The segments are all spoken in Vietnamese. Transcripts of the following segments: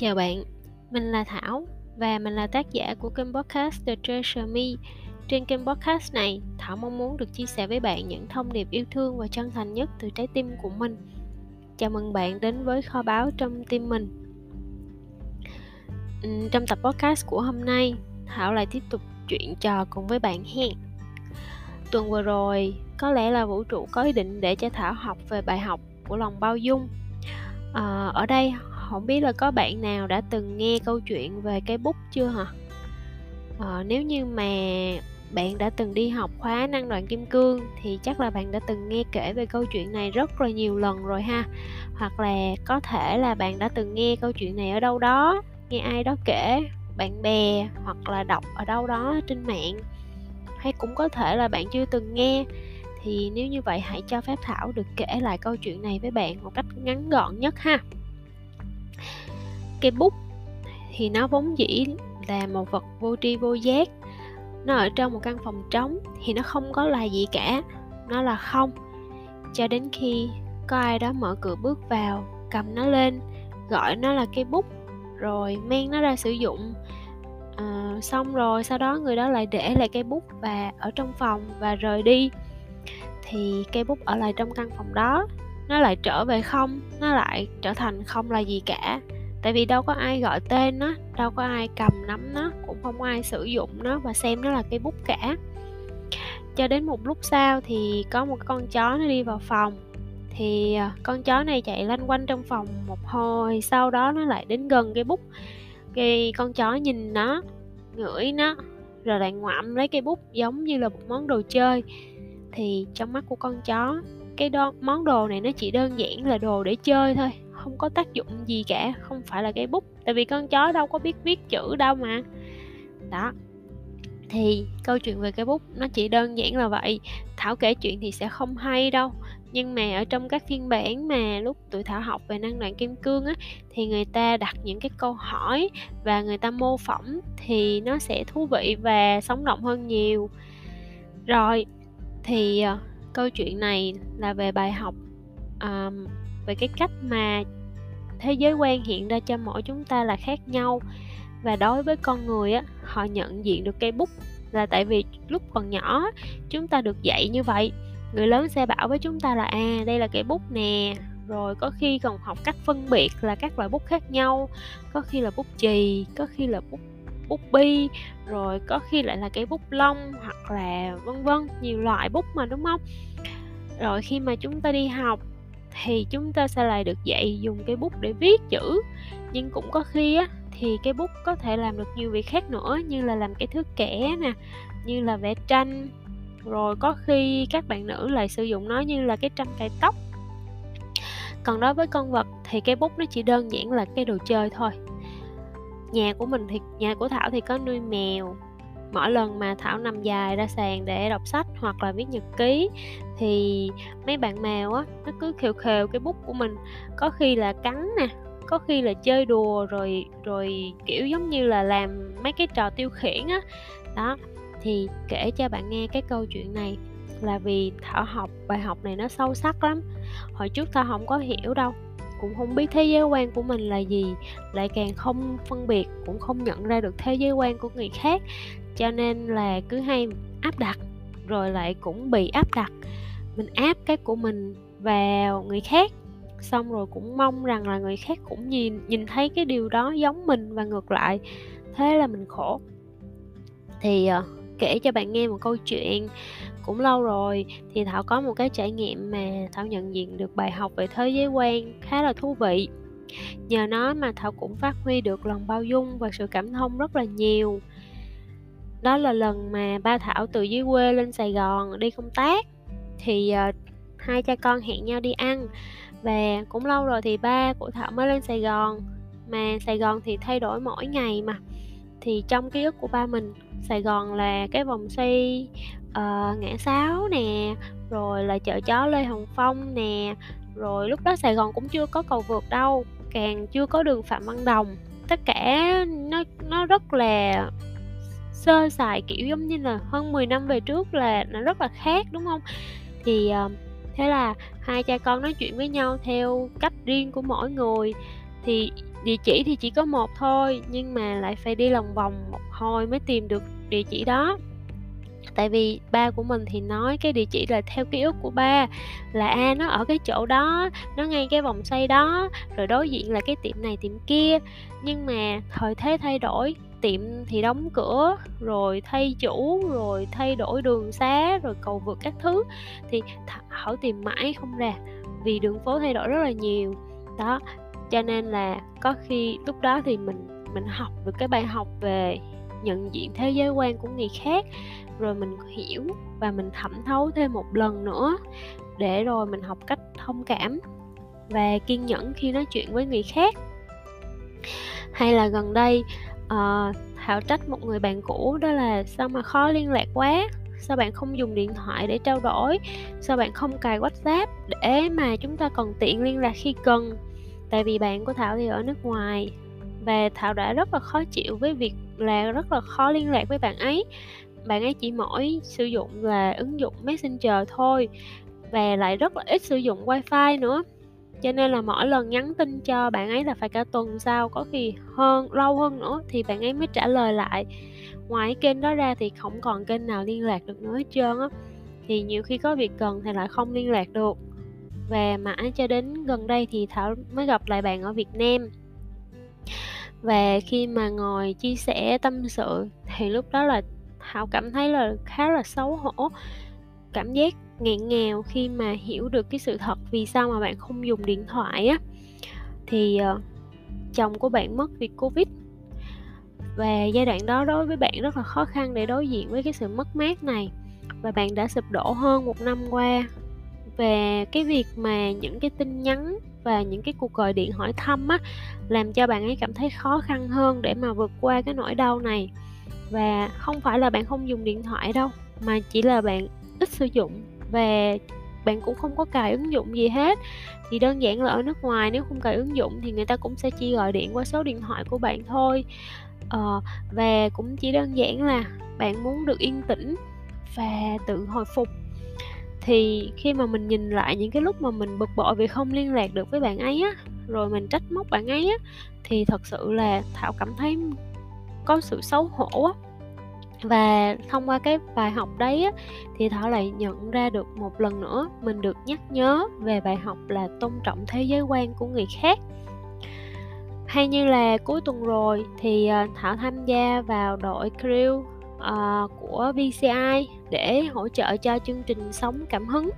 Chào bạn, mình là Thảo và mình là tác giả của kênh podcast The Treasure Me. Trên kênh podcast này, Thảo mong muốn được chia sẻ với bạn những thông điệp yêu thương và chân thành nhất từ trái tim của mình. Chào mừng bạn đến với kho báo trong tim mình. Trong tập podcast của hôm nay, Thảo lại tiếp tục chuyện trò cùng với bạn hen. Tuần vừa rồi, có lẽ là vũ trụ có ý định để cho Thảo học về bài học của lòng bao dung. À, ở đây không biết là có bạn nào đã từng nghe câu chuyện về cái bút chưa hả? À, nếu như mà bạn đã từng đi học khóa năng đoạn kim cương thì chắc là bạn đã từng nghe kể về câu chuyện này rất là nhiều lần rồi ha. Hoặc là có thể là bạn đã từng nghe câu chuyện này ở đâu đó nghe ai đó kể bạn bè hoặc là đọc ở đâu đó trên mạng. Hay cũng có thể là bạn chưa từng nghe. Thì nếu như vậy hãy cho phép thảo được kể lại câu chuyện này với bạn một cách ngắn gọn nhất ha cây bút thì nó vốn dĩ là một vật vô tri vô giác. Nó ở trong một căn phòng trống thì nó không có là gì cả nó là không. Cho đến khi có ai đó mở cửa bước vào cầm nó lên gọi nó là cây bút rồi mang nó ra sử dụng. À, xong rồi sau đó người đó lại để lại cây bút và ở trong phòng và rời đi. Thì cây bút ở lại trong căn phòng đó nó lại trở về không nó lại trở thành không là gì cả tại vì đâu có ai gọi tên nó đâu có ai cầm nắm nó, cũng không ai sử dụng nó và xem nó là cây bút cả. Cho đến một lúc sau thì có một con chó nó đi vào phòng. Thì à, con chó này chạy lanh quanh trong phòng một hồi, sau đó nó lại đến gần cây bút. Cây con chó nhìn nó, ngửi nó, rồi lại ngoạm lấy cây bút giống như là một món đồ chơi. Thì trong mắt của con chó, cái đó món đồ này nó chỉ đơn giản là đồ để chơi thôi không có tác dụng gì cả không phải là cây bút. Tại vì con chó đâu có biết viết chữ đâu mà. Đó. Thì câu chuyện về cây bút nó chỉ đơn giản là vậy. Thảo kể chuyện thì sẽ không hay đâu. Nhưng mà ở trong các phiên bản mà lúc tụi thảo học về năng lượng kim cương á thì người ta đặt những cái câu hỏi và người ta mô phỏng thì nó sẽ thú vị và sống động hơn nhiều. Rồi thì ờ, câu chuyện này là về bài học um, về cái cách mà thế giới quan hiện ra cho mỗi chúng ta là khác nhau. Và đối với con người á, họ nhận diện được cây bút là tại vì lúc còn nhỏ chúng ta được dạy như vậy. Người lớn sẽ bảo với chúng ta là à đây là cây bút nè, rồi có khi còn học cách phân biệt là các loại bút khác nhau. Có khi là bút chì, có khi là bút bút bi, rồi có khi lại là cây bút lông hoặc là vân vân, nhiều loại bút mà, đúng không? Rồi khi mà chúng ta đi học thì chúng ta sẽ lại được dạy dùng cái bút để viết chữ. Nhưng cũng có khi á, thì cái bút có thể làm được nhiều việc khác nữa, như là làm cái thước kẻ nè, như là vẽ tranh. Rồi có khi các bạn nữ lại sử dụng nó như là cái tranh cài tóc. Còn đối với con vật thì cái bút nó chỉ đơn giản là cái đồ chơi thôi. Nhà của mình thì, nhà của thảo thì có nuôi mèo. Mỗi lần mà thảo nằm dài ra sàn để đọc sách hoặc là viết nhật ký, thì mấy bạn mèo á, nó cứ khều khều cái bút của mình. Có khi là cắn nè, có khi là chơi đùa rồi rồi, kiểu, giống như là làm mấy cái trò tiêu khiển á. Đó, thì kể cho bạn nghe cái câu chuyện này là vì thảo học, bài học này nó sâu sắc lắm. Hồi trước thảo không có hiểu đâu, cũng không biết thế giới quan của mình là gì, lại càng không phân biệt, cũng không nhận ra được thế giới quan của người khác. Cho nên là cứ hay áp đặt rồi lại cũng bị áp đặt. Mình áp cái của mình vào người khác xong rồi cũng mong rằng là người khác cũng nhìn nhìn thấy cái điều đó giống mình và ngược lại. Thế là mình khổ. Thì uh, kể cho bạn nghe một câu chuyện cũng lâu rồi. Thì thảo có một cái trải nghiệm mà thảo nhận diện được bài học về thế giới quan khá là thú vị. Nhờ nó mà thảo cũng phát huy được lòng bao dung và sự cảm thông rất là nhiều đó là lần mà ba thảo từ dưới quê lên sài gòn đi công tác. Thì uh, hai cha con hẹn nhau đi ăn. Và cũng lâu rồi thì ba của thảo mới lên sài gòn. Mà sài gòn thì thay đổi mỗi ngày mà. Thì trong ký ức của ba mình sài gòn là cái vòng xoay uh, ngã sáu nè rồi là chợ chó lê hồng phong nè. Rồi lúc đó sài gòn cũng chưa có cầu vượt đâu càng chưa có đường phạm văn đồng. Tất cả nó nó rất là sơ sài kiểu giống như là hơn 10 năm về trước là nó rất là khác đúng không? Thì uh, thế là hai cha con nói chuyện với nhau theo cách riêng của mỗi người. Thì địa chỉ thì chỉ có một thôi nhưng mà lại phải đi lòng vòng một hồi mới tìm được địa chỉ đó. Tại vì ba của mình thì nói cái địa chỉ là theo ký ức của ba là a nó ở cái chỗ đó nó ngay cái vòng xoay đó rồi đối diện là cái tiệm này tiệm kia. Nhưng mà thời thế thay đổi tiệm thì đóng cửa, rồi thay chủ, rồi thay đổi đường xá, rồi cầu vượt các thứ. Thì hỏi tìm mãi không ra, vì đường phố thay đổi rất là nhiều. Đó, cho nên là có khi lúc đó thì mình mình học được cái bài học về nhận diện thế giới quan của người khác, rồi mình hiểu và mình thẩm thấu thêm một lần nữa, để rồi mình học cách thông cảm và kiên nhẫn khi nói chuyện với người khác. Hay là gần đây uh, thảo trách một người bạn cũ đó là sao mà khó liên lạc quá? Sao bạn không dùng điện thoại để trao đổi? Sao bạn không cài whatsapp để mà chúng ta còn tiện liên lạc khi cần? Tại vì bạn của thảo thì ở nước ngoài và thảo đã rất là khó chịu với việc là rất là khó liên lạc với bạn ấy. Bạn ấy chỉ mỗi sử dụng là ứng dụng messenger thôi và lại rất là ít sử dụng wifi nữa cho nên là mỗi lần nhắn tin cho bạn ấy là phải cả tuần sau, có khi hơn, lâu hơn nữa thì bạn ấy mới trả lời lại. Ngoài kênh đó ra thì không còn kênh nào liên lạc được nữa hết trơn á. Thì nhiều khi có việc cần thì lại không liên lạc được. Và mãi cho đến gần đây thì thảo mới gặp lại bạn ở việt nam. Và khi mà ngồi chia sẻ tâm sự thì lúc đó là thảo cảm thấy là khá là xấu hổ cảm giác nghẹn ngào khi mà hiểu được cái sự thật vì sao mà bạn không dùng điện thoại á. Thì uh, chồng của bạn mất vì covid. Và giai đoạn đó đối với bạn rất là khó khăn để đối diện với cái sự mất mát này. Và bạn đã sụp đổ hơn một năm qua. Về cái việc mà những cái tin nhắn và những cái cuộc gọi điện hỏi thăm á làm cho bạn ấy cảm thấy khó khăn hơn để mà vượt qua cái nỗi đau này. Và không phải là bạn không dùng điện thoại đâu mà chỉ là bạn ít sử dụng và bạn cũng không có cài ứng dụng gì hết. Thì đơn giản là ở nước ngoài nếu không cài ứng dụng thì người ta cũng sẽ chỉ gọi điện qua số điện thoại của bạn thôi. Ờ, và cũng chỉ đơn giản là bạn muốn được yên tĩnh và tự hồi phục. Thì khi mà mình nhìn lại những cái lúc mà mình bực bội vì không liên lạc được với bạn ấy á rồi mình trách móc bạn ấy á thì thật sự là thảo cảm thấy có sự xấu hổ á và thông qua cái bài học đấy á, thì thảo lại nhận ra được một lần nữa mình được nhắc nhớ về bài học là tôn trọng thế giới quan của người khác. Hay như là cuối tuần rồi thì à, thảo tham gia vào đội crew uh, của vci để hỗ trợ cho chương trình sống cảm hứng.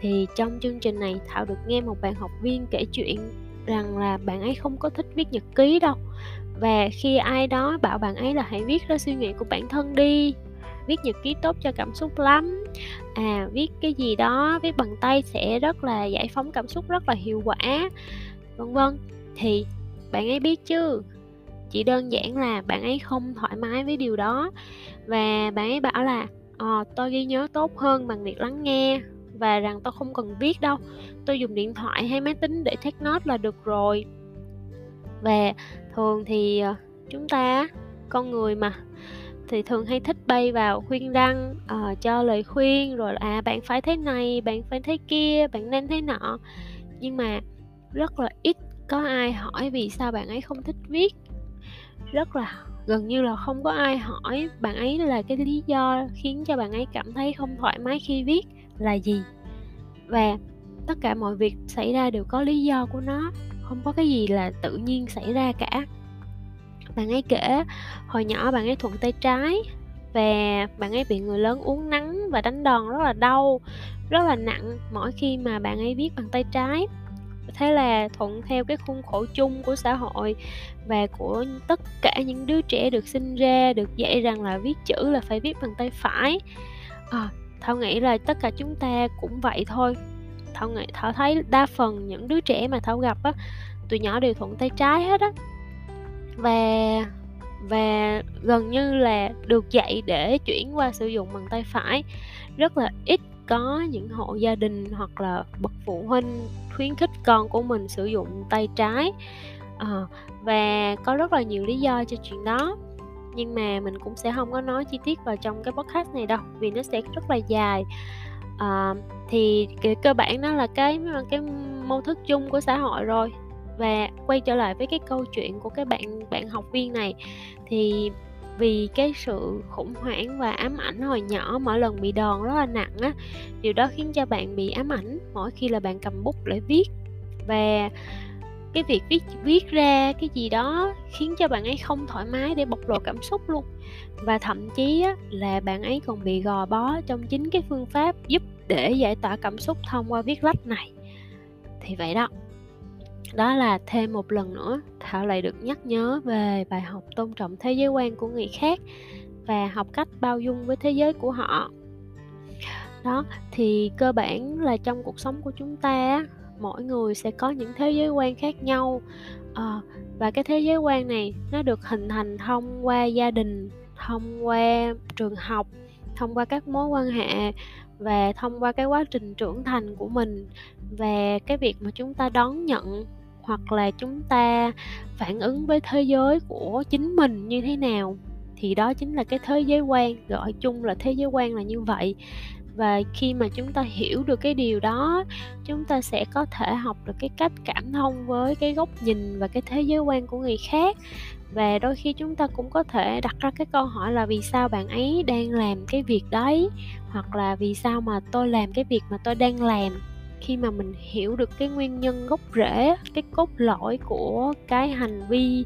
Thì trong chương trình này thảo được nghe một bạn học viên kể chuyện rằng là bạn ấy không có thích viết nhật ký đâu và khi ai đó bảo bạn ấy là hãy viết ra suy nghĩ của bản thân đi. Viết nhật ký tốt cho cảm xúc lắm. À viết cái gì đó viết bằng tay sẽ rất là giải phóng cảm xúc rất là hiệu quả vân vân. Thì bạn ấy biết chứ? Chỉ đơn giản là bạn ấy không thoải mái với điều đó. Và bạn ấy bảo là ờ, tôi ghi nhớ tốt hơn bằng việc lắng nghe và rằng tôi không cần viết đâu. Tôi dùng điện thoại hay máy tính để take note là được rồi và thường thì ờ, chúng ta con người mà thì thường hay thích bay vào khuyên răng uh, cho lời khuyên rồi à bạn phải thế này bạn phải thế kia bạn nên thế nọ. Nhưng mà rất là ít có ai hỏi vì sao bạn ấy không thích viết. Rất là gần như là không có ai hỏi bạn ấy là cái lý do khiến cho bạn ấy cảm thấy không thoải mái khi viết là gì. Và tất cả mọi việc xảy ra đều có lý do của nó không có cái gì là tự nhiên xảy ra cả. Bạn ấy kể hồi nhỏ bạn ấy thuận tay trái và bạn ấy bị người lớn uống nắng và đánh đòn rất là đau rất là nặng mỗi khi mà bạn ấy viết bằng tay trái. Thế là thuận theo cái khuôn khổ chung của xã hội và của tất cả những đứa trẻ được sinh ra được dạy rằng là viết chữ là phải viết bằng tay phải. À, thảo nghĩ là tất cả chúng ta cũng vậy thôi thảo nghĩ thảo thấy đa phần những đứa trẻ mà thảo gặp á tụi nhỏ đều thuận tay trái hết á. Và và gần như là được dạy để chuyển qua sử dụng bằng tay phải. Rất là ít có những hộ gia đình hoặc là bậc phụ huynh khuyến khích con của mình sử dụng tay trái. À, và có rất là nhiều lý do cho chuyện đó. Nhưng mà mình cũng sẽ không có nói chi tiết vào trong cái podcast này đâu vì nó sẽ rất là dài à, thì cái cơ bản đó là cái cái mô thức chung của xã hội rồi. Và quay trở lại với cái câu chuyện của cái bạn bạn học viên này thì vì cái sự khủng hoảng và ám ảnh hồi nhỏ mỗi lần bị đòn rất là nặng á điều đó khiến cho bạn bị ám ảnh mỗi khi là bạn cầm bút để viết. Và cái việc viết viết ra cái gì đó khiến cho bạn ấy không thoải mái để bộc lộ cảm xúc luôn. Và thậm chí á, là bạn ấy còn bị gò bó trong chính cái phương pháp giúp để giải tỏa cảm xúc thông qua viết lách này. Thì vậy đó. Đó là thêm một lần nữa thảo lại được nhắc nhớ về bài học tôn trọng thế giới quan của người khác và học cách bao dung với thế giới của họ. Đó thì cơ bản là trong cuộc sống của chúng ta mỗi người sẽ có những thế giới quan khác nhau. À, và cái thế giới quan này nó được hình thành thông qua gia đình thông qua trường học thông qua các mối quan hệ và thông qua cái quá trình trưởng thành của mình. Và cái việc mà chúng ta đón nhận hoặc là chúng ta phản ứng với thế giới của chính mình như thế nào thì đó chính là cái thế giới quan gọi chung là thế giới quan là như vậy và khi mà chúng ta hiểu được cái điều đó, chúng ta sẽ có thể học được cái cách cảm thông với cái góc nhìn và cái thế giới quan của người khác. Và đôi khi chúng ta cũng có thể đặt ra cái câu hỏi là vì sao bạn ấy đang làm cái việc đấy, hoặc là vì sao mà tôi làm cái việc mà tôi đang làm. Khi mà mình hiểu được cái nguyên nhân gốc rễ, cái cốt lõi của cái hành vi,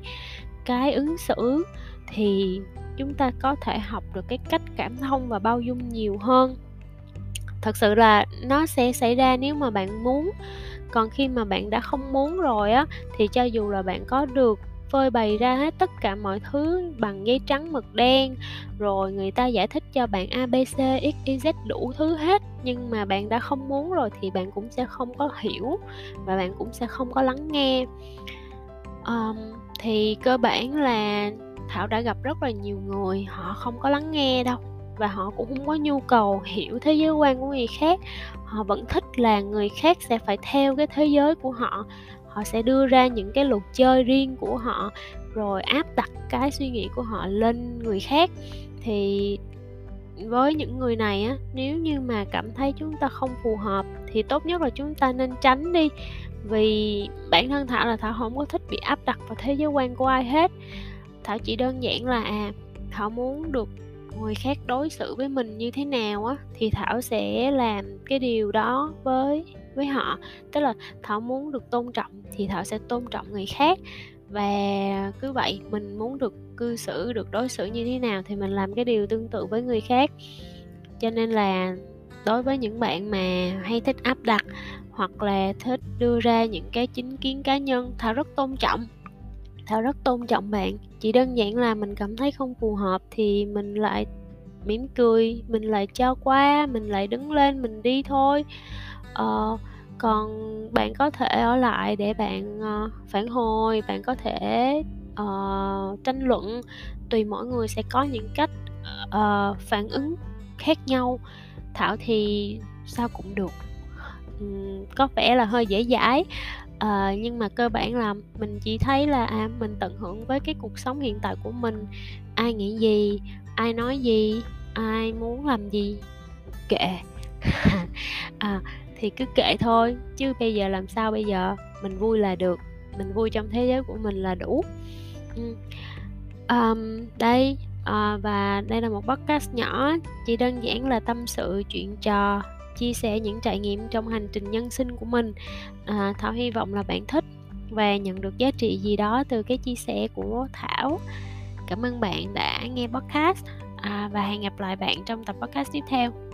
cái ứng xử, thì chúng ta có thể học được cái cách cảm thông và bao dung nhiều hơn thật sự là nó sẽ xảy ra nếu mà bạn muốn. Còn khi mà bạn đã không muốn rồi á thì cho dù là bạn có được phơi bày ra hết tất cả mọi thứ bằng giấy trắng mực đen rồi người ta giải thích cho bạn abc xyz đủ thứ hết nhưng mà bạn đã không muốn rồi thì bạn cũng sẽ không có hiểu và bạn cũng sẽ không có lắng nghe. Um, thì cơ bản là thảo đã gặp rất là nhiều người họ không có lắng nghe đâu và họ cũng không có nhu cầu hiểu thế giới quan của người khác. Họ vẫn thích là người khác sẽ phải theo cái thế giới của họ. Họ sẽ đưa ra những cái luật chơi riêng của họ, rồi áp đặt cái suy nghĩ của họ lên người khác. Thì với những người này á, nếu như mà cảm thấy chúng ta không phù hợp thì tốt nhất là chúng ta nên tránh đi. Vì bản thân thảo là thảo không có thích bị áp đặt vào thế giới quan của ai hết. Thảo chỉ đơn giản là à thảo muốn được người khác đối xử với mình như thế nào á, thì thảo sẽ làm cái điều đó với với họ. Tức là thảo muốn được tôn trọng thì thảo sẽ tôn trọng người khác. Và cứ vậy, mình muốn được cư xử, được đối xử như thế nào thì mình làm cái điều tương tự với người khác. Cho nên là đối với những bạn mà hay thích áp đặt hoặc là thích đưa ra những cái chính kiến cá nhân, thảo rất tôn trọng thảo rất tôn trọng bạn. Chỉ đơn giản là mình cảm thấy không phù hợp thì mình lại mỉm cười mình lại cho qua mình lại đứng lên mình đi thôi. Ờ, còn bạn có thể ở lại để bạn uh, phản hồi bạn có thể uh, tranh luận tùy mỗi người sẽ có những cách uh, phản ứng khác nhau. Thảo thì sao cũng được. Um, có vẻ là hơi dễ dãi uh, nhưng mà cơ bản là mình chỉ thấy là à mình tận hưởng với cái cuộc sống hiện tại của mình. Ai nghĩ gì ai nói gì ai muốn làm gì kệ. À, thì cứ kệ thôi chứ bây giờ làm sao bây giờ? Mình vui là được mình vui trong thế giới của mình là đủ. Um, đây à, và đây là một podcast nhỏ chỉ đơn giản là tâm sự chuyện trò chia sẻ những trải nghiệm trong hành trình nhân sinh của mình. À, thảo hy vọng là bạn thích và nhận được giá trị gì đó từ cái chia sẻ của thảo. Cảm ơn bạn đã nghe podcast. À, và hẹn gặp lại bạn trong tập podcast tiếp theo.